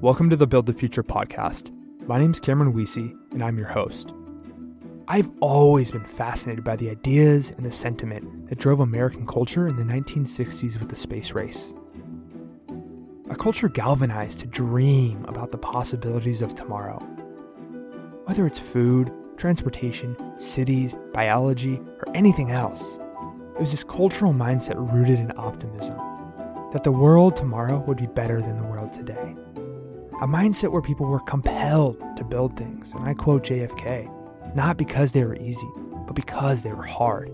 Welcome to the Build the Future podcast. My name is Cameron Weesey, and I'm your host. I've always been fascinated by the ideas and the sentiment that drove American culture in the 1960s with the space race. A culture galvanized to dream about the possibilities of tomorrow. Whether it's food, transportation, cities, biology, or anything else, it was this cultural mindset rooted in optimism that the world tomorrow would be better than the world today. A mindset where people were compelled to build things, and I quote JFK, not because they were easy, but because they were hard.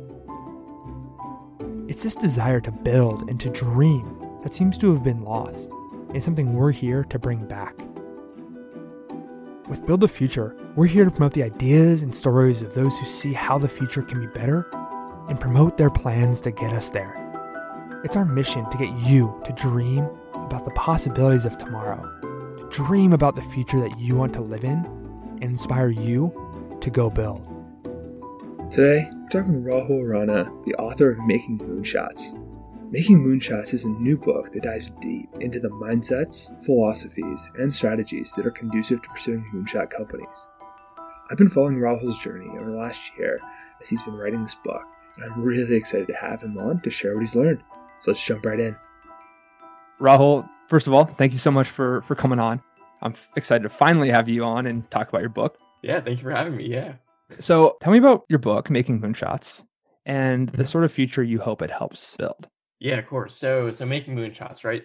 It's this desire to build and to dream that seems to have been lost, and something we're here to bring back. With Build the Future, we're here to promote the ideas and stories of those who see how the future can be better and promote their plans to get us there. It's our mission to get you to dream about the possibilities of tomorrow, to dream about the future that you want to live in, and inspire you to go build. Today, we're talking to Rahul Rana, the author of Making Moonshots. Making Moonshots is a new book that dives deep into the mindsets, philosophies, and strategies that are conducive to pursuing moonshot companies. I've been following Rahul's journey over the last year as he's been writing this book, and I'm really excited to have him on to share what he's learned. So let's jump right in. Rahul, first of all, thank you so much for for coming on. I'm excited to finally have you on and talk about your book. Yeah, thank you for having me. Yeah. So, tell me about your book, Making Moonshots, and the Mhm. sort of future you hope it helps build. Yeah, of course. So so making moonshots, right?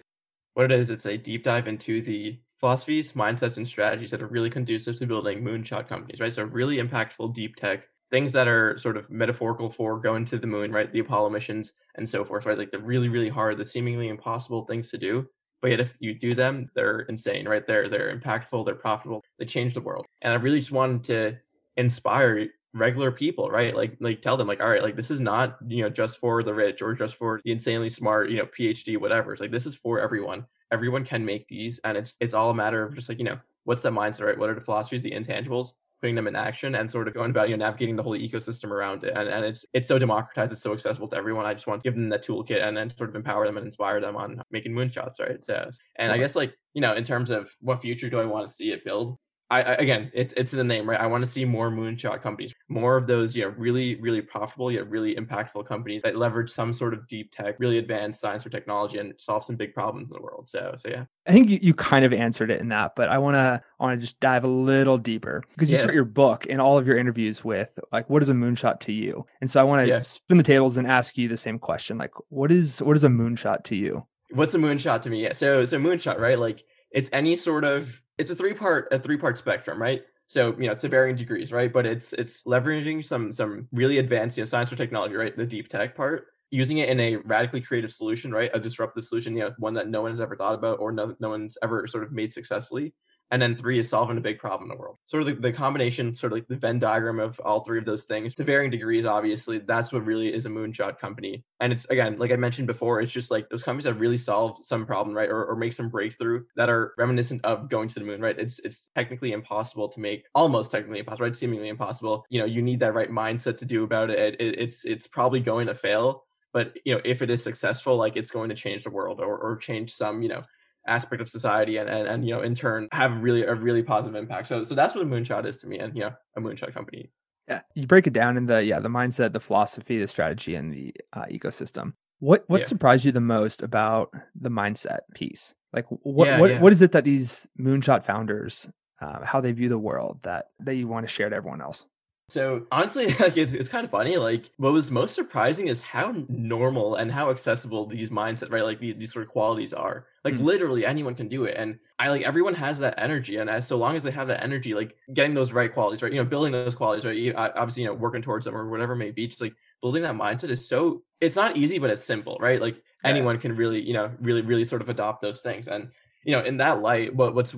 What it is, it's a deep dive into the philosophies, mindsets, and strategies that are really conducive to building moonshot companies, right? So really impactful deep tech, things that are sort of metaphorical for going to the moon, right? The Apollo missions and so forth, right? Like the really, really hard, the seemingly impossible things to do. But yet if you do them, they're insane, right? They're they're impactful, they're profitable, they change the world. And I really just wanted to inspire regular people right? Like like tell them like all right like this is not you know just for the rich or just for the insanely smart you know phd whatever. It's like this is for everyone. Everyone can make these and it's it's all a matter of just like you know what's the mindset right? What are the philosophies the intangibles putting them in action and sort of going about you know navigating the whole ecosystem around it. And, and it's it's so democratized it's so accessible to everyone. I just want to give them that toolkit and then sort of empower them and inspire them on making moonshots right? So and i guess like you know in terms of what future do i want to see it build I, I again, it's it's the name, right? I want to see more moonshot companies, more of those, you know, really, really profitable yet really impactful companies that leverage some sort of deep tech, really advanced science or technology, and solve some big problems in the world. So, so yeah, I think you, you kind of answered it in that, but I want to want to just dive a little deeper because you Yeah. start your book and all of your interviews with like what is a moonshot to you? And so I want to Yeah. spin the tables and ask you the same question. Like what is what is a moonshot to you? what's a moonshot to me? Yeah, so so moonshot, right? Like it's any sort of it's a three part a three part spectrum, right? So you know to varying degrees, right? But it's it's leveraging some some really advanced you know science or technology, right? The deep tech part, using it in a radically creative solution, right? A disruptive solution, you know, one that no one has ever thought about or no no one's ever sort of made successfully. And then three is solving a big problem in the world. Sort of the, the combination, sort of like the Venn diagram of all three of those things to varying degrees, obviously, that's what really is a moonshot company. And it's again, like I mentioned before, it's just like those companies that really solve some problem, right? Or, or make some breakthrough that are reminiscent of going to the moon, right? It's it's technically impossible to make, almost technically impossible, right? Seemingly impossible. You know, you need that right mindset to do about it. it it's it's probably going to fail. But you know, if it is successful, like it's going to change the world or, or change some, you know, aspect of society and, and and you know in turn have really a really positive impact so so that's what a moonshot is to me and you know a moonshot company Yeah, you break it down in the yeah the mindset, the philosophy, the strategy, and the uh, ecosystem. What what Yeah. surprised you the most about the mindset piece? Like what Yeah, what yeah. what is it that these moonshot founders uh, how they view the world that that you want to share to everyone else? So honestly like it's, it's kind of funny like what was most surprising is how normal and how accessible these mindset right like these, these sort of qualities are like Mm. literally anyone can do it and i like everyone has that energy and as so long as they have that energy like getting those right qualities right you know building those qualities right you, obviously you know working towards them or whatever it may be just like building that mindset is so it's not easy but it's simple right like Yeah. anyone can really you know really really sort of adopt those things and you know in that light what what's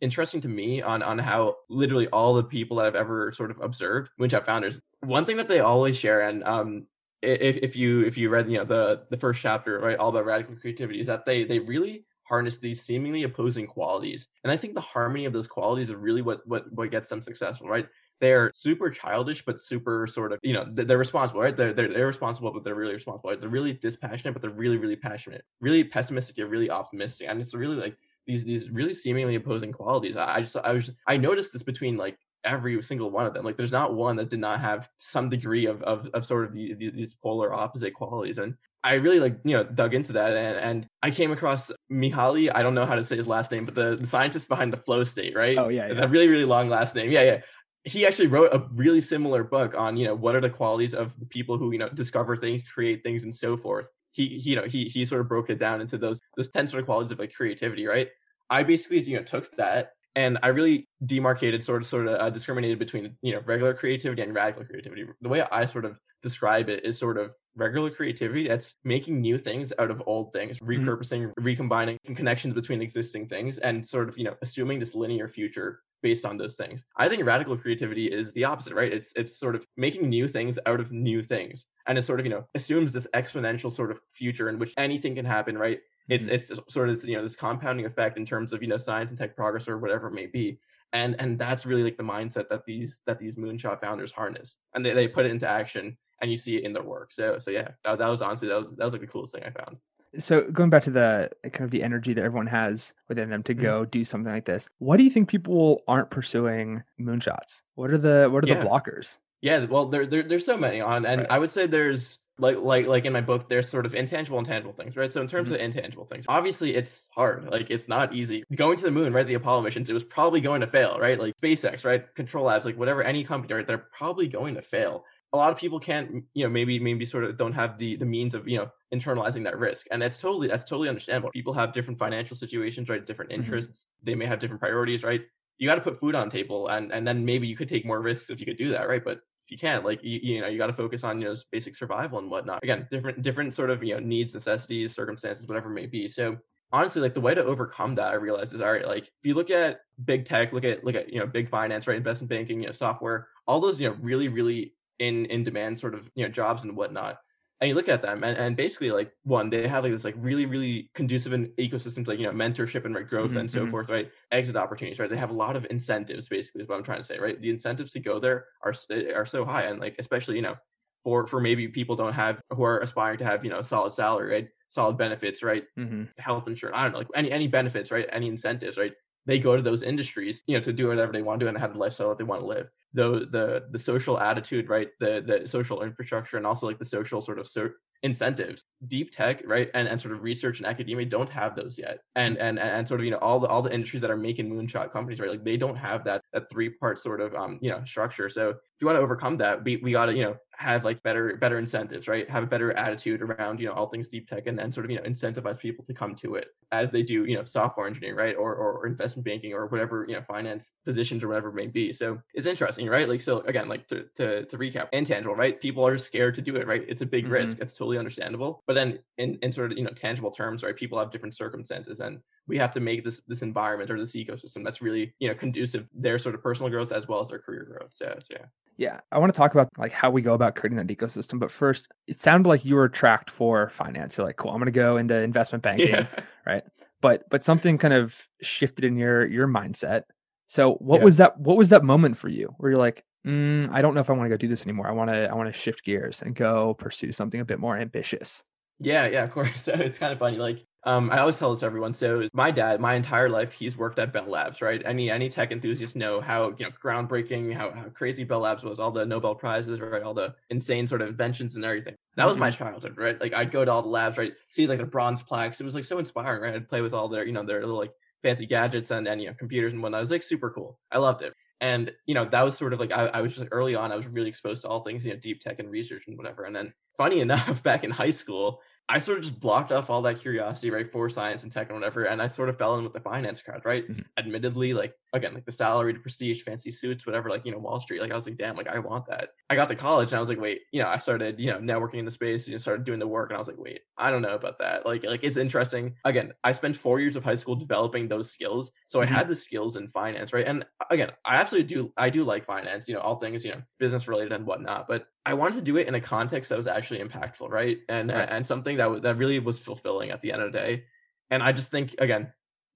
interesting to me on on how literally all the people that I've ever sort of observed moonshot founders one thing that they always share and um if if you if you read you know the the first chapter right all about radical creativity is that they they really harness these seemingly opposing qualities and I think the harmony of those qualities is really what what what gets them successful right they're super childish but super sort of you know they're responsible right they're, they're they're responsible but they're really responsible right? they're really dispassionate but they're really really passionate really pessimistic yet really optimistic and it's really like these these really seemingly opposing qualities. I, I just I was I noticed this between like every single one of them. Like there's not one that did not have some degree of of, of sort of the, the, these polar opposite qualities. And I really like you know dug into that and, and I came across Mihaly. I don't know how to say his last name, but the, the scientist behind the flow state, right? Oh yeah, yeah. That really really long last name. Yeah, yeah. He actually wrote a really similar book on you know what are the qualities of the people who you know discover things, create things, and so forth. He, he you know he he sort of broke it down into those those ten sort of qualities of like creativity, right? I basically you know took that and I really demarcated sort of sort of uh, discriminated between you know regular creativity and radical creativity. The way I sort of describe it is sort of regular creativity that's making new things out of old things mm-hmm. repurposing mm-hmm. recombining connections between existing things and sort of you know assuming this linear future based on those things i think radical creativity is the opposite right it's it's sort of making new things out of new things and it sort of you know assumes this exponential sort of future in which anything can happen right it's mm-hmm. it's sort of you know this compounding effect in terms of you know science and tech progress or whatever it may be and and that's really like the mindset that these that these moonshot founders harness and they, they put it into action and you see it in their work. So so yeah, that, that was honestly that was that was like the coolest thing I found. So going back to the kind of the energy that everyone has within them to mm-hmm. go do something like this, what do you think people aren't pursuing moonshots? What are the what are yeah. the blockers? Yeah, well, there, there there's so many on, and right. I would say there's like like like in my book there's sort of intangible and tangible things right so in terms mm-hmm. of intangible things obviously it's hard like it's not easy going to the moon right the apollo missions it was probably going to fail right like spacex right control labs like whatever any company right they're probably going to fail a lot of people can't you know maybe maybe sort of don't have the the means of you know internalizing that risk. And that's totally that's totally understandable. People have different financial situations right? Different mm-hmm. interests. Mm-hmm. they may have different priorities right? You got to put food on table and and then maybe you could take more risks if you could do that right? But if you can't like you, you know you got to focus on you know basic survival and whatnot. Again different different sort of you know needs necessities circumstances whatever it may be. So honestly like the way to overcome that i realized is all right like if you look at big tech look at look at you know big finance right? Investment banking you know software all those you know really really in in demand sort of you know jobs and whatnot. And you look at them and, and basically like one they have like this like really really conducive in ecosystems like you know mentorship and right growth mm-hmm. and so mm-hmm. forth right? Exit opportunities right? They have a lot of incentives basically is what i'm trying to say right? The incentives to go there are are so high and like especially you know for for maybe people don't have who are aspiring to have you know a solid salary right? Solid benefits right? Mm-hmm. health insurance i don't know like any any benefits right? Any incentives right? They go to those industries you know to do whatever they want to do and have the lifestyle that they want to live the the the social attitude, right? The the social infrastructure and also like the social sort of so incentives. Deep tech, right, and, and sort of research and academia don't have those yet. And and and sort of you know all the all the industries that are making moonshot companies, right? Like they don't have that that three part sort of um you know structure. So if you want to overcome that, we we got to you know have like better better incentives right? Have a better attitude around you know all things deep tech and, and sort of you know incentivize people to come to it as they do you know software engineering right? Or, or, or investment banking or whatever you know finance positions or whatever it may be. So it's interesting right? Like so again like to to, to recap intangible right? People are scared to do it right? It's a big mm-hmm. risk it's totally understandable. But then in, in sort of you know tangible terms right? People have different circumstances and we have to make this this environment or this ecosystem that's really you know conducive their sort of personal growth as well as their career growth so, yeah yeah, I want to talk about like how we go about creating that ecosystem. But first, it sounded like you were tracked for finance. You're like, cool, I'm going to go into investment banking, yeah. right? But but something kind of shifted in your your mindset. So what yeah. was that? What was that moment for you where you're like, mm, I don't know if I want to go do this anymore. I want to I want to shift gears and go pursue something a bit more ambitious. Yeah, yeah, of course. So it's kind of funny. Like um, I always tell this to everyone. So my dad, my entire life, he's worked at Bell Labs, right? Any any tech enthusiasts know how you know groundbreaking, how, how crazy Bell Labs was, all the Nobel prizes, right? All the insane sort of inventions and everything. That was my mm-hmm. childhood, right? Like I'd go to all the labs, right? See like the bronze plaques. It was like so inspiring, right? I'd play with all their, you know, their little like fancy gadgets and, and you know computers and whatnot. It was like super cool. I loved it. And you know, that was sort of like I, I was just like early on, I was really exposed to all things, you know, deep tech and research and whatever. And then funny enough, back in high school, I sort of just blocked off all that curiosity, right, for science and tech and whatever, and I sort of fell in with the finance crowd, right? Mm-hmm. Admittedly, like again, like the salary, the prestige, fancy suits, whatever, like you know, Wall Street. Like I was like, damn, like I want that. I got to college and I was like, wait, you know, I started, you know, networking in the space, you know, started doing the work, and I was like, wait, I don't know about that. Like, like it's interesting. Again, I spent four years of high school developing those skills, so I mm-hmm. had the skills in finance, right? And again, I absolutely do, I do like finance, you know, all things, you know, business related and whatnot, but I wanted to do it in a context that was actually impactful, right? And right. and something that that really was fulfilling at the end of the day. And I just think again,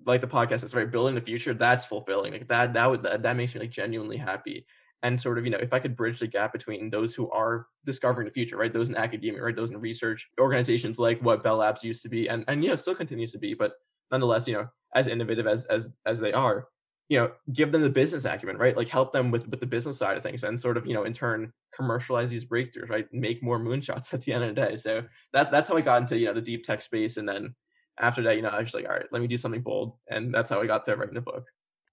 like the podcast is right, building the future, that's fulfilling. Like that that would that, that makes me like genuinely happy. And sort of, you know, if I could bridge the gap between those who are discovering the future, right? Those in academia, right? Those in research organizations like what Bell Labs used to be and and you know still continues to be, but nonetheless, you know, as innovative as as as they are, you know, give them the business acumen, right? Like help them with with the business side of things, and sort of you know, in turn, commercialize these breakthroughs, right? Make more moonshots at the end of the day. So that that's how I got into you know the deep tech space, and then after that, you know, I was just like, all right, let me do something bold, and that's how I got to writing the book.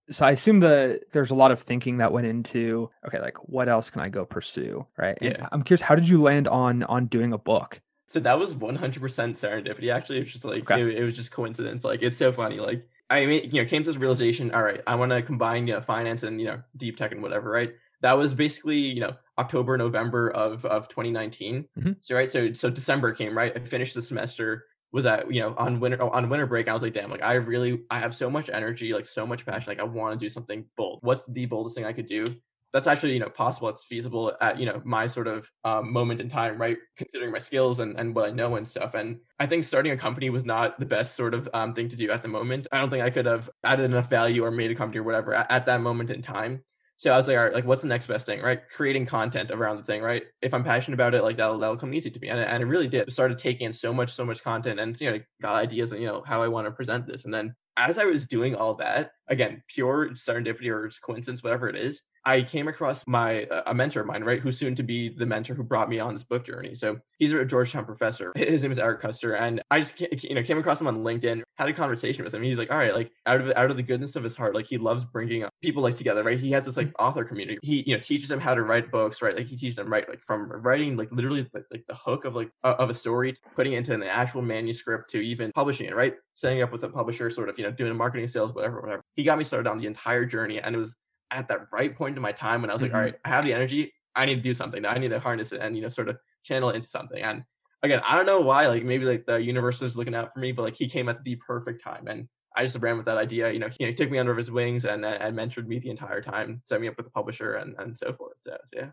So I assume that there's a lot of thinking that went into okay, like what else can I go pursue, right? And Yeah. I'm curious, how did you land on on doing a book? So that was 100% serendipity. Actually, it was just like Okay. it, it was just coincidence. Like it's so funny. Like I mean, you know, came to this realization. All right, I want to combine you know finance and you know deep tech and whatever. Right. That was basically you know October, November of of 2019. Mhm. So right. So so December came. Right. I finished the semester. Was at you know on winter on winter break. I was like, damn. Like I really I have so much energy. Like so much passion. Like I want to do something bold. What's the boldest thing I could do? That's actually you know possible. It's feasible at you know my sort of um, moment in time right? Considering my skills and, and what i know and stuff. And i think starting a company was not the best sort of um, thing to do at the moment. I don't think i could have added enough value or made a company or whatever at, at that moment in time. So i was like all right like what's the next best thing? Right? Creating content around the thing right? If i'm passionate about it like that'll, that'll come easy to me. And, and it really did. Started taking in so much so much content and you know got ideas and you know how i want to present this. And then as i was doing all that again pure serendipity or coincidence whatever it is I came across my a mentor of mine, right, who's soon to be the mentor who brought me on this book journey. So he's a Georgetown professor. His name is Eric Koester, and I just you know came across him on LinkedIn, had a conversation with him. He's like, all right, like out of out of the goodness of his heart, like he loves bringing people like together, right? He has this like author community. He you know teaches them how to write books, right? Like he teaches them right like from writing like literally like, like the hook of like uh, of a story, to putting it into an actual manuscript to even publishing it, right? Setting up with a publisher, sort of you know doing marketing sales, whatever, whatever. He got me started on the entire journey, and it was at that right point in my time when I was like, Mhm. all right, I have the energy. I need to do something. I need to harness it and you know sort of channel it into something. And again, I don't know why. Like maybe like the universe was looking out for me, but like he came at the perfect time, and I just ran with that idea. You know, he, you know, he took me under his wings and and mentored me the entire time, set me up with a publisher and and so forth. So, so yeah,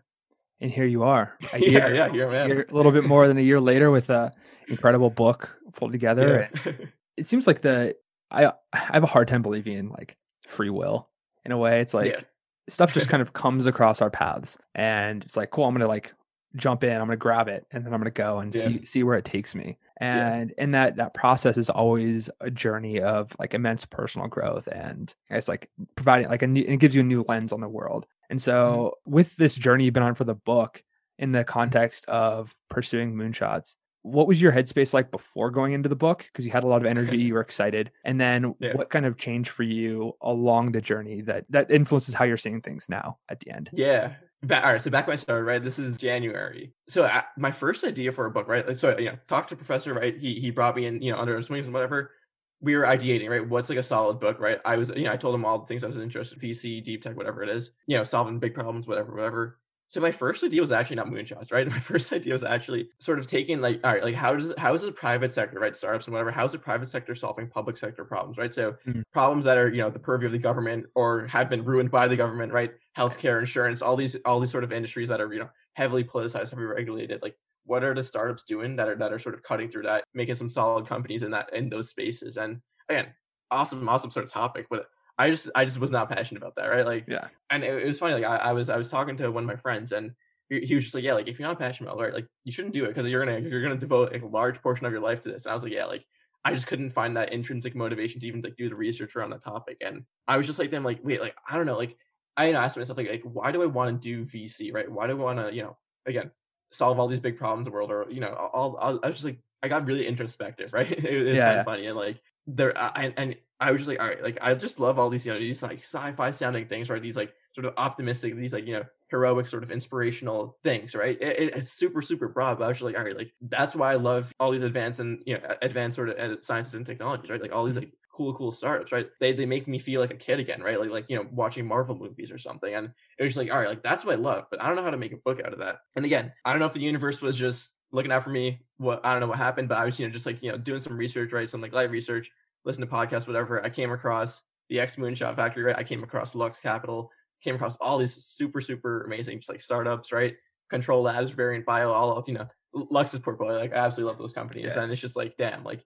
And here you are, a yeah, year, yeah, here I am. a little bit more than a year later with a incredible book pulled together. Yeah. It seems like the I I have a hard time believing in like free will in a way. It's like Yeah. stuff just kind of comes across our paths, and it's like, cool, I'm gonna like jump in, I'm gonna grab it, and then I'm gonna go and Yeah. see see where it takes me. Yeah. And in that that process is always a journey of like immense personal growth, and it's like providing like a new, it gives you a new lens on the world. And so Mm-hmm. with this journey you've been on for the book, in the context of pursuing moonshots. What was your headspace like before going into the book? Because you had a lot of energy, you were excited, and then Yeah. what kind of changed for you along the journey that that influences how you're seeing things now at the end? Yeah. All right. So back when I started, right? This is January. So I, my first idea for a book, right? So you know, talked to professor, right? He he brought me in, you know, under his wings and whatever. We were ideating, right? What's like a solid book, right? I was, you know, I told him all the things I was interested in, VC, deep tech, whatever it is, you know, solving big problems, whatever, whatever. So my first idea was actually not moonshots, right? My first idea was actually sort of taking like, all right, like how does how is the private sector, right? Startups and whatever, how's the private sector solving public sector problems, right? So Mhm. problems that are, you know, the purview of the government or have been ruined by the government, right? Healthcare, insurance, all these all these sort of industries that are, you know, heavily politicized, heavily regulated. Like what are the startups doing that are that are sort of cutting through that, making some solid companies in that in those spaces? And again, awesome, awesome sort of topic, but I just I just was not passionate about that, right? Like Yeah. and it, it was funny. Like I, I was I was talking to one of my friends, and he, he was just like, "Yeah, like if you're not passionate about it, right, like you shouldn't do it because you're gonna you're gonna devote like, a large portion of your life to this." And I was like, "Yeah, like I just couldn't find that intrinsic motivation to even like do the research around the topic." And I was just like, "Them like wait, like I don't know, like I you know, asked myself like like why do I want to do VC, right? Why do I want to you know again solve all these big problems in the world, or you know all, all I was just like I got really introspective, right? It, was Yeah, kind of funny and like there I, and I was just like, all right, like I just love all these, you know, these like sci-fi sounding things, right? These like sort of optimistic, these like you know heroic, sort of inspirational things, right? It, it- it's super super broad, but I was just like, all right, like that's why I love all these advanced and you know advanced sort of uh, sciences and technologies, right? Like all these like cool cool startups, right? They they make me feel like a kid again, right? Like like you know watching Marvel movies or something, and it was just like, all right, like that's what I love, but I don't know how to make a book out of that. And again, I don't know if the universe was just looking out for me. What I don't know what happened, but I was you know just like you know doing some research, right? Some like live research listen to podcasts, whatever. I came across the X Moonshot Factory, right? I came across Lux Capital, came across all these super, super amazing just like startups, right? Control Labs, Variant Bio, all of you know Lux's portfolio. Like I absolutely love those companies, Yeah. and it's just like, damn, like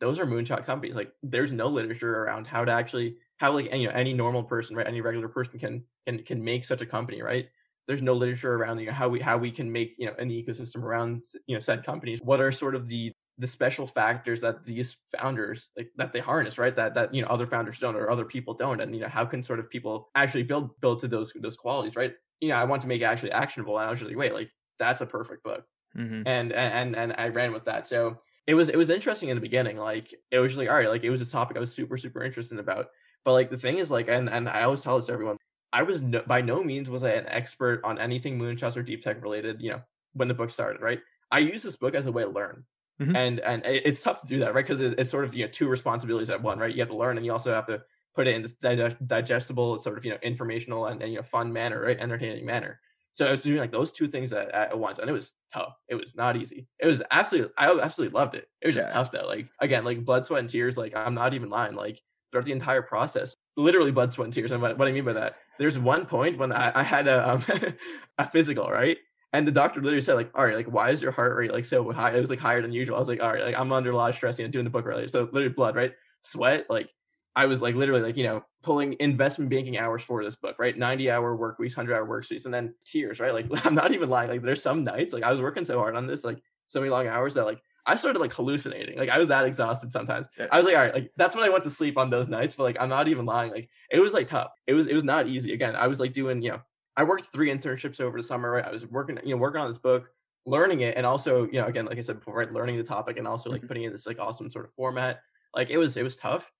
those are moonshot companies. Like there's no literature around how to actually how like any, you know any normal person, right? Any regular person can can can make such a company, right? There's no literature around you know how we how we can make you know an ecosystem around you know said companies. What are sort of the the special factors that these founders like that they harness right? That that you know other founders don't or other people don't. And you know how can sort of people actually build build to those those qualities right? You know i want to make it actually actionable. And i was just like wait like that's a perfect book. Mm-hmm. and and and i ran with that. So it was it was interesting in the beginning. Like it was just like all right like it was a topic i was super super interested about. But like the thing is like and and i always tell this to everyone i was no, by no means was i an expert on anything moonshots or deep tech related you know when the book started right i used this book as a way to learn Mm-hmm. And and it's tough to do that, right? Because it's sort of you know two responsibilities at one, right? You have to learn, and you also have to put it in this digestible, sort of you know informational and, and you know fun manner, right? Entertaining manner. So I was doing like those two things at, at once, and it was tough. It was not easy. It was absolutely, I absolutely loved it. It was just yeah. tough though. Like again, like blood, sweat, and tears. Like I'm not even lying. Like throughout the entire process, literally blood, sweat, and tears. And what, what I mean by that, there's one point when I, I had a um, a physical, right? And the doctor literally said, like, all right, like, why is your heart rate like so high? It was like higher than usual. I was like, all right, like I'm under a lot of stress, you know, doing the book earlier. So literally blood, right? Sweat, like I was like literally like, you know, pulling investment banking hours for this book, right? 90 hour work weeks, 100 hour work weeks, and then tears, right? Like I'm not even lying. Like there's some nights, like I was working so hard on this, like so many long hours that like I started like hallucinating. Like I was that exhausted sometimes. Yeah. I was like, all right, like that's when I went to sleep on those nights. But like I'm not even lying. Like it was like tough. It was it was not easy. Again, I was like doing, you know, I worked three internships over the summer. Right? I was working, you know, working on this book, learning it, and also, you know, again, like I said before, right, learning the topic and also like mm-hmm. putting in this like awesome sort of format. Like it was, it was tough,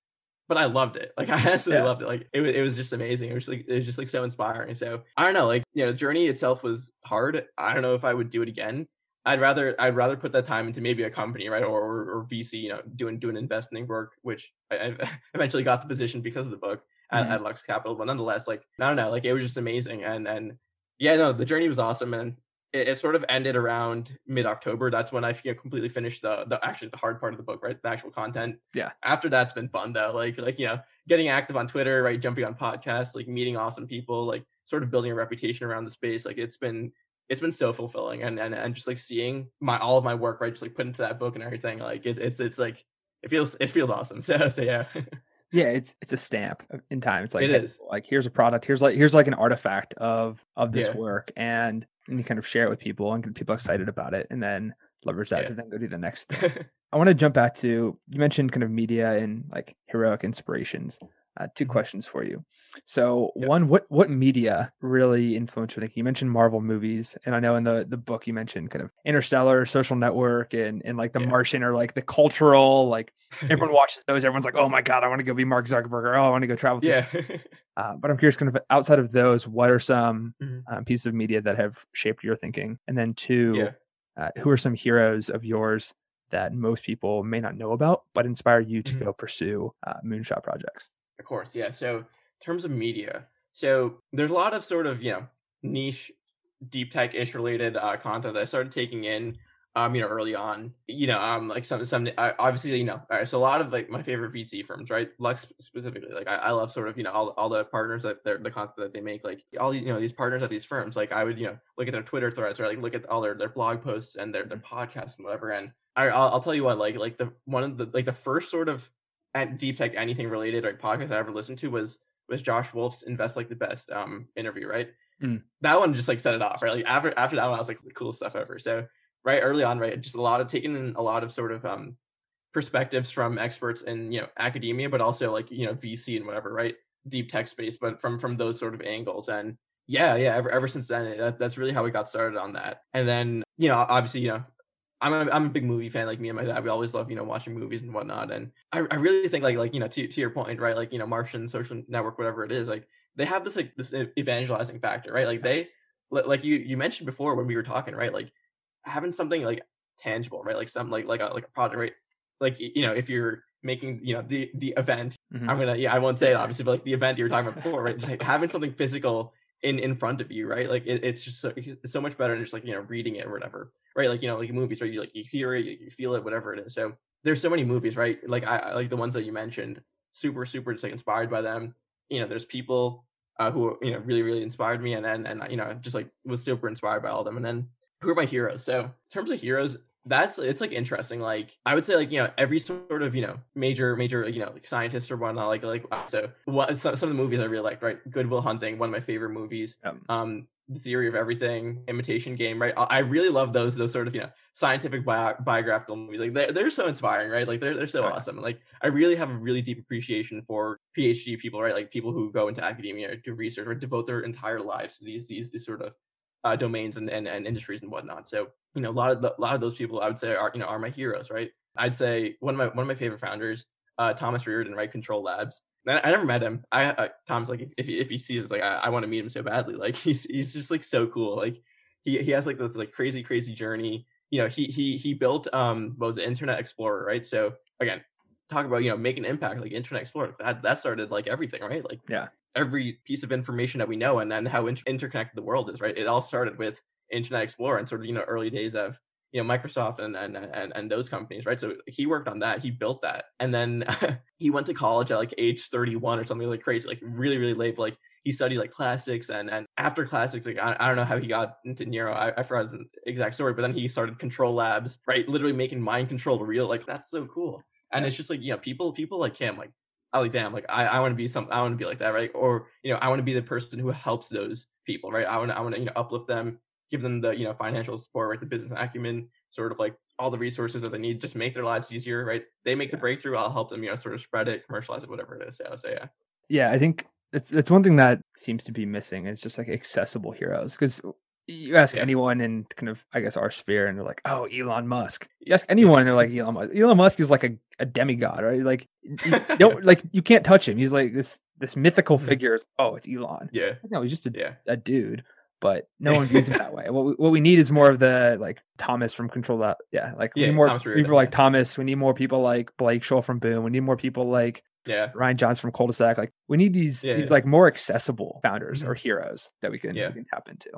but I loved it. Like I absolutely yeah. loved it. Like it was, it was just amazing. It was like it was just like so inspiring. So I don't know, like you know, the journey itself was hard. I don't know if I would do it again. I'd rather I'd rather put that time into maybe a company, right, or or, or VC, you know, doing doing investing work, which I, I eventually got the position because of the book at, mm-hmm. at Lux Capital. But nonetheless, like I don't know, like it was just amazing. And and yeah, no, the journey was awesome. And it, it sort of ended around mid October. That's when I you know, completely finished the the actually the hard part of the book, right? The actual content. Yeah. After that's been fun though. Like like you know, getting active on Twitter, right? Jumping on podcasts, like meeting awesome people, like sort of building a reputation around the space. Like it's been it's been so fulfilling and and, and just like seeing my all of my work right just like put into that book and everything like it, it's it's like it feels it feels awesome so so yeah Yeah, it's it's a stamp in time. It's like it is. like here's a product. Here's like here's like an artifact of of this yeah. work, and, and you kind of share it with people and get people excited about it, and then leverage that yeah. to then go do the next thing. I want to jump back to you mentioned kind of media and like heroic inspirations. Uh, 2 mm-hmm. questions for you. So yep. one, what what media really influenced your thinking? You mentioned Marvel movies, and I know in the the book you mentioned kind of Interstellar, Social Network, and and like The yeah. Martian, or like the cultural like everyone watches those. Everyone's like, oh my god, I want to go be Mark Zuckerberg, or oh, I want to go travel. To yeah. uh, but I'm curious, kind of outside of those, what are some mm-hmm. um, pieces of media that have shaped your thinking? And then two, yeah. uh, who are some heroes of yours that most people may not know about, but inspire you to mm-hmm. go pursue uh, moonshot projects? Of course, yeah. So in terms of media, so there's a lot of sort of you know niche, deep tech ish related uh, content that I started taking in. Um, you know, early on, you know, um, like some, some, uh, obviously, you know, all right, so a lot of like my favorite VC firms, right? Lux specifically, like I, I love sort of, you know, all, all the partners that they're the content that they make, like all, you know, these partners at these firms, like I would, you know, look at their Twitter threads or like look at all their, their blog posts and their, their podcasts and whatever. And I, I'll, I'll tell you what, like, like the, one of the, like the first sort of at deep tech anything related like podcast I ever listened to was was Josh Wolfe's Invest Like the Best um interview, right? Mm. That one just like set it off, right? Like after after that one, I was like the coolest stuff ever. So right early on, right, just a lot of taking in a lot of sort of um perspectives from experts in you know academia, but also like you know VC and whatever, right? Deep tech space, but from from those sort of angles and yeah, yeah. Ever ever since then, that, that's really how we got started on that. And then you know, obviously, you know, I'm a, I'm a big movie fan. Like me and my dad, we always love you know watching movies and whatnot. And I, I really think like like you know to to your point, right? Like you know Martian, Social Network, whatever it is, like they have this like this evangelizing factor, right? Like they like you you mentioned before when we were talking, right? Like having something like tangible, right? Like some like like a like a product, right? Like you know if you're making you know the the event, mm-hmm. I'm gonna yeah I won't say it obviously, but like the event you were talking about before, right? Just like having something physical in in front of you, right? Like it, it's just so, it's so much better than just like you know reading it or whatever, right? Like you know like movies, right? You like you hear it, you feel it, whatever it is. So there's so many movies, right? Like I, I like the ones that you mentioned, super super just like inspired by them. You know, there's people uh, who you know really really inspired me, and and and you know just like was super inspired by all of them. And then who are my heroes? So in terms of heroes, that's it's like interesting like i would say like you know every sort of you know major major you know like scientist or whatnot like like so what some, some of the movies i really liked right Good Will Hunting one of my favorite movies um the theory of everything imitation game right i really love those those sort of you know scientific bio- biographical movies. Like they're, they're so inspiring, right? Like they're they're so Right. awesome. Like I really have a really deep appreciation for PhD people, right? Like people who go into academia or do research or devote their entire lives to these these these sort of uh, domains and, and and industries and whatnot. So you know, a lot of the, a lot of those people I would say are you know are my heroes, right? I'd say one of my one of my favorite founders, uh, Thomas Reardon, right? Control Labs. I, I never met him. I uh, Tom's like if he, if he sees, it's like I, I want to meet him so badly. Like he's he's just like so cool. Like he he has like this like crazy crazy journey. You know, he he he built um what was it, Internet Explorer, right? So again, talk about you know making an impact like Internet Explorer. That that started like everything, right? Like Yeah. every piece of information that we know and then how inter- interconnected the world is, right? It all started with Internet Explorer and sort of you know early days of you know Microsoft and and and, and those companies, right? So he worked on that, he built that, and then he went to college at like age 31 or something like crazy, like really really late. But, like he studied like classics and and after classics, like I, I don't know how he got into neuro. I, I forgot his exact story, but then he started Control Labs, right? Literally making mind control real. Like that's so cool. And it's just like you know people people like him like I like damn like I, I want to be some I want to be like that right or you know I want to be the person who helps those people right I want to I want to you know uplift them give them the you know financial support right the business acumen sort of like all the resources that they need just make their lives easier right they make the breakthrough I'll help them you know sort of spread it commercialize it whatever it is so so yeah Yeah, I think it's it's one thing that seems to be missing. It's just like accessible heroes because you ask Yeah. anyone in kind of I guess our sphere, and they're like, "Oh, Elon Musk." You ask anyone, and they're like, "Elon Musk." Elon Musk is like a, a demigod, right? Like don't like you can't touch him. He's like this this mythical Mhm. figure. It's, oh, it's Elon. yeah No, he's just a, yeah a dude. But no one views him that way. What we, what we need is more of the like Thomas from Control That. Yeah, like we need more Thomas people like. Thomas. We need more people like Blake Scholl from Boom. We need more people like yeah Ryan Johns from Cul-de-sac. Like we need these Yeah, these yeah. like more accessible founders Mhm. or heroes that we can, Yeah. we can tap into.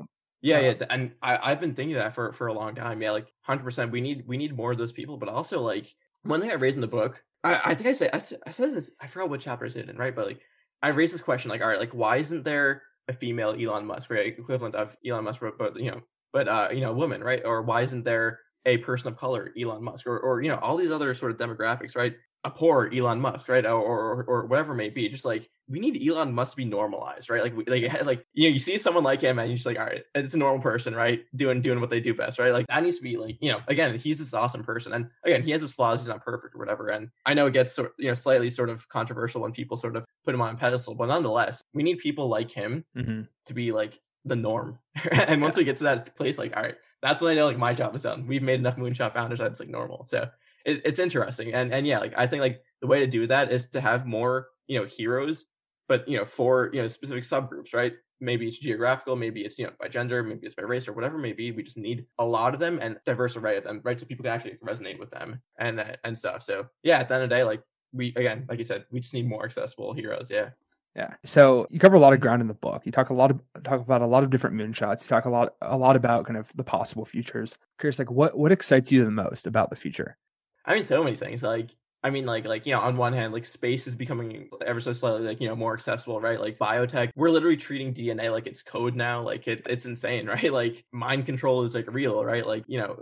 Yeah, yeah, and I, I've been thinking that for for a long time. Yeah, like hundred percent. We need we need more of those people, but also like one thing I raised in the book. I, I think I said I, said- I said this. I forgot what chapter I said it in, right? But like I raised this question, like, all right, like why isn't there a female Elon Musk, right? Equivalent of Elon Musk, but, you know, but uh, you know, a woman, right? Or why isn't there a person of color, Elon Musk, or or you know, all these other sort of demographics, right? A poor Elon Musk, right? Or or, or whatever it may be. Just like we need Elon Musk to be normalized, right? Like we, like like you know, you see someone like him, and you're just like, all right, it's a normal person, right? Doing doing what they do best, right? Like that needs to be like you know, again, he's this awesome person, and again, he has his flaws, he's not perfect or whatever. And I know it gets sort you know slightly sort of controversial when people sort of put him on a pedestal, but nonetheless, we need people like him Mm-hmm. to be like the norm. and once we get to that place, like, all right, that's when I know like my job is done. We've made enough moonshot founders that it's like normal. So it, it's interesting. And and yeah, like I think like the way to do that is to have more, you know, heroes, but you know, for you know, specific subgroups, right? Maybe it's geographical, maybe it's you know by gender, maybe it's by race or whatever Maybe. We just need a lot of them and diverse array of them, right? So people can actually resonate with them and uh, and stuff. So yeah, at the end of the day, like we again, like you said, we just need more accessible heroes. Yeah. Yeah. So you cover a lot of ground in the book. You talk a lot of talk about a lot of different moonshots. You talk a lot a lot about kind of the possible futures. Curious, like what what excites you the most about the future? I mean, so many things. Like, I mean, like, like you know, on one hand, like space is becoming ever so slightly, like you know, more accessible, right? Like biotech, we're literally treating DNA like it's code now. Like it, it's insane, right? Like mind control is like real, right? Like you know,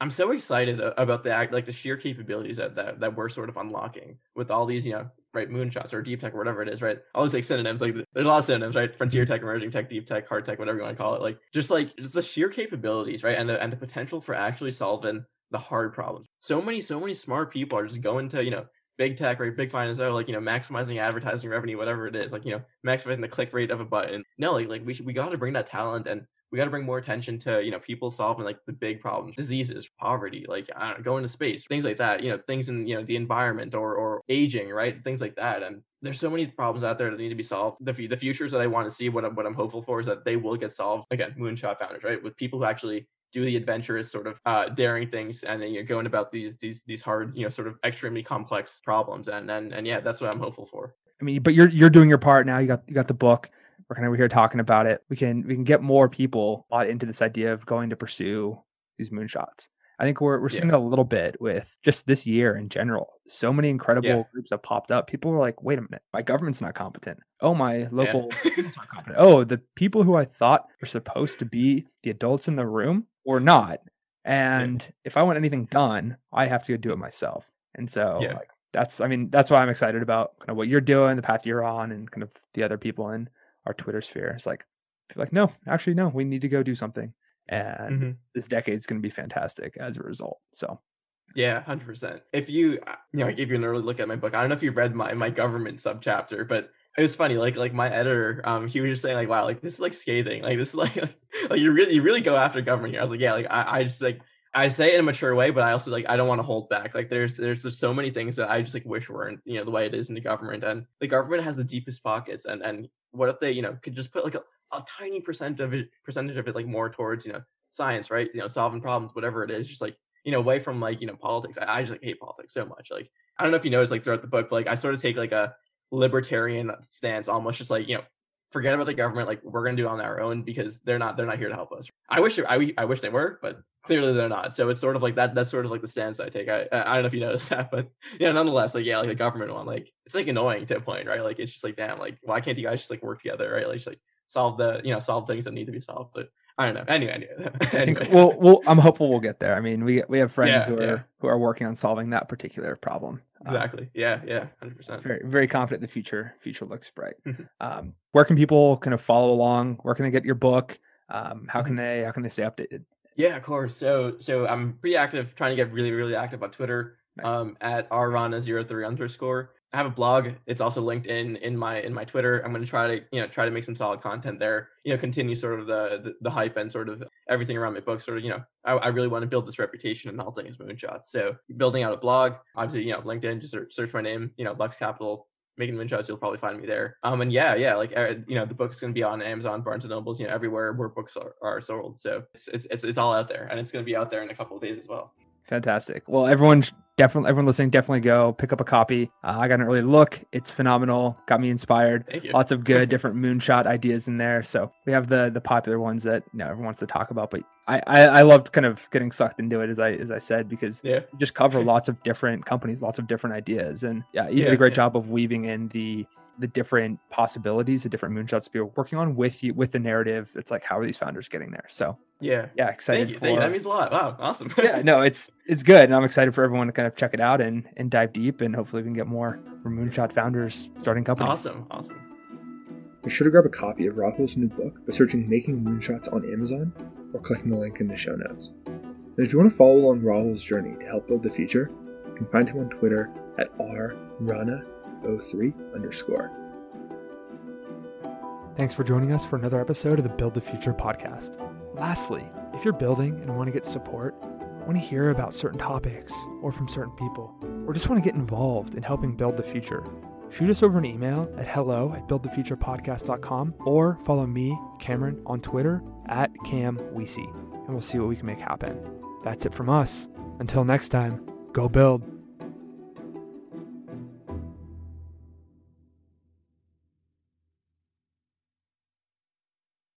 I'm so excited about the act, like the sheer capabilities that that that we're sort of unlocking with all these, you know, right, moonshots or deep tech or whatever it is, right? All these like synonyms, like there's a lot of synonyms, right? Frontier tech, emerging tech, deep tech, hard tech, whatever you want to call it. Like just like just the sheer capabilities, right? And the and the potential for actually solving the hard problems. So many, so many smart people are just going to, you know, big tech, or Big finance, or like, you know, maximizing advertising revenue, whatever it is, like, you know, maximizing the click rate of a button. No, like, like we should, we got to bring that talent and we got to bring more attention to, you know, people solving like the big problems, diseases, poverty, like, I don't know, going to space, things like that, you know, things in, you know, the environment or, or aging, right? Things like that. And there's so many problems out there that need to be solved. The, fu- the futures that I want to see, what I'm, what I'm hopeful for is that they will get solved. Again, moonshot founders, right? With people who actually do the adventurous sort of uh, daring things and then you're going about these these these hard you know sort of extremely complex problems and and and yeah that's what i'm hopeful for I mean, but you're you're doing your part now. You got you got the book. We're kind of here talking about it. We can we can get more people bought into this idea of going to pursue these moonshots. I think we're we're seeing it a little bit with just this year in general. So many incredible Yeah. groups have popped up. People were like, "Wait a minute, my government's not competent. Oh, my local Yeah. aren't competent. Oh, the people who I thought were supposed to be the adults in the room were not. And if I want anything done, I have to go do it myself. And so, Yeah. like, that's I mean that's why I'm excited about kind of what you're doing, the path you're on, and kind of the other people in our Twitter sphere. It's like are like no, actually no, we need to go do something. And mm-hmm. this decade is going to be fantastic as a result. So. Yeah, hundred percent. If you, uh, you know, I gave you an early look at my book. I don't know if you read my my government subchapter, but it was funny. Like like my editor, um, he was just saying like, wow, like this is like scathing. Like this is like like, like you really you really go after government here. I was like, yeah, like I, I just like I say it in a mature way, but I also like I don't want to hold back. Like there's there's just so many things that I just like wish weren't you know the way it is in the government, and the government has the deepest pockets, and and what if they you know could just put like a, a tiny percent of it percentage of it like more towards you know science, right? You know, solving problems, whatever it is, just like you know away from like you know politics. I, I just like hate politics so much. Like I don't know if you noticed like throughout the book, but like I sort of take like a libertarian stance, almost just like you know forget about the government. Like we're gonna do it on our own because they're not they're not here to help us. I wish I I wish they were, but clearly they're not. So it's sort of like that. That's sort of like the stance I take. I I don't know if you noticed that, but yeah, nonetheless, like yeah, like the government one, like it's like annoying to a point, right? Like it's just like damn, like why can't you guys just like work together, right? Like just like solve the you know solve things that need to be solved. But I don't know. Anyway, anyway. I think we'll, we'll, I'm hopeful we'll get there. I mean, we we have friends yeah, who are yeah. who are working on solving that particular problem. Um, exactly. Um, yeah. Yeah. Hundred percent. Very very confident the future future looks bright. Mm-hmm. um, where can people kind of follow along? Where can they get your book? Um, how can mm-hmm. they how can they stay updated? Yeah, of course. So so I'm pretty active, trying to get really really active on Twitter. Nice. Um, at rrana03 underscore. I have a blog. It's also linked in in my in my Twitter. I'm going to try to you know try to make some solid content there. You know, continue sort of the the, the hype and sort of everything around my book. Sort of you know, I, I really want to build this reputation and all things moonshots. So building out a blog, obviously you know LinkedIn. Just search, search my name. You know, Lux Capital making moonshots. You'll probably find me there. Um and yeah yeah like uh, you know the book's going to be on Amazon, Barnes and Nobles. You know everywhere where books are, are sold. So it's, it's it's it's all out there, and it's going to be out there in a couple of days as well. Fantastic. Well, everyone definitely, everyone listening, definitely go pick up a copy. Uh, I got an early look. It's phenomenal. Got me inspired. Thank you. Lots of good different moonshot ideas in there. So we have the the popular ones that you know everyone wants to talk about. But I, I, I loved kind of getting sucked into it as I as I said because yeah. you just cover lots of different companies, lots of different ideas, and yeah, you yeah, did a great yeah. job of weaving in the the different possibilities, the different moonshots you're working on with you with the narrative. It's like how are these founders getting there? So yeah, yeah, excited. Thank you. For, Thank you. That means a lot. Wow, awesome. yeah, no, it's it's good, and I'm excited for everyone to kind of check it out and and dive deep, and hopefully we can get more moonshot founders starting companies. Awesome, awesome. Be sure to grab a copy of Rahul's new book by searching "Making Moonshots" on Amazon or clicking the link in the show notes. And if you want to follow along Rahul's journey to help build the future, you can find him on Twitter at rrana03 underscore. Thanks for joining us for another episode of the Build the Future podcast. Lastly, if you're building and want to get support, want to hear about certain topics or from certain people, or just want to get involved in helping build the future, shoot us over an email at hello at buildthefuturepodcast.com or follow me, Cameron, on Twitter at Cam and we'll see what we can make happen. That's it from us. Until next time, go build.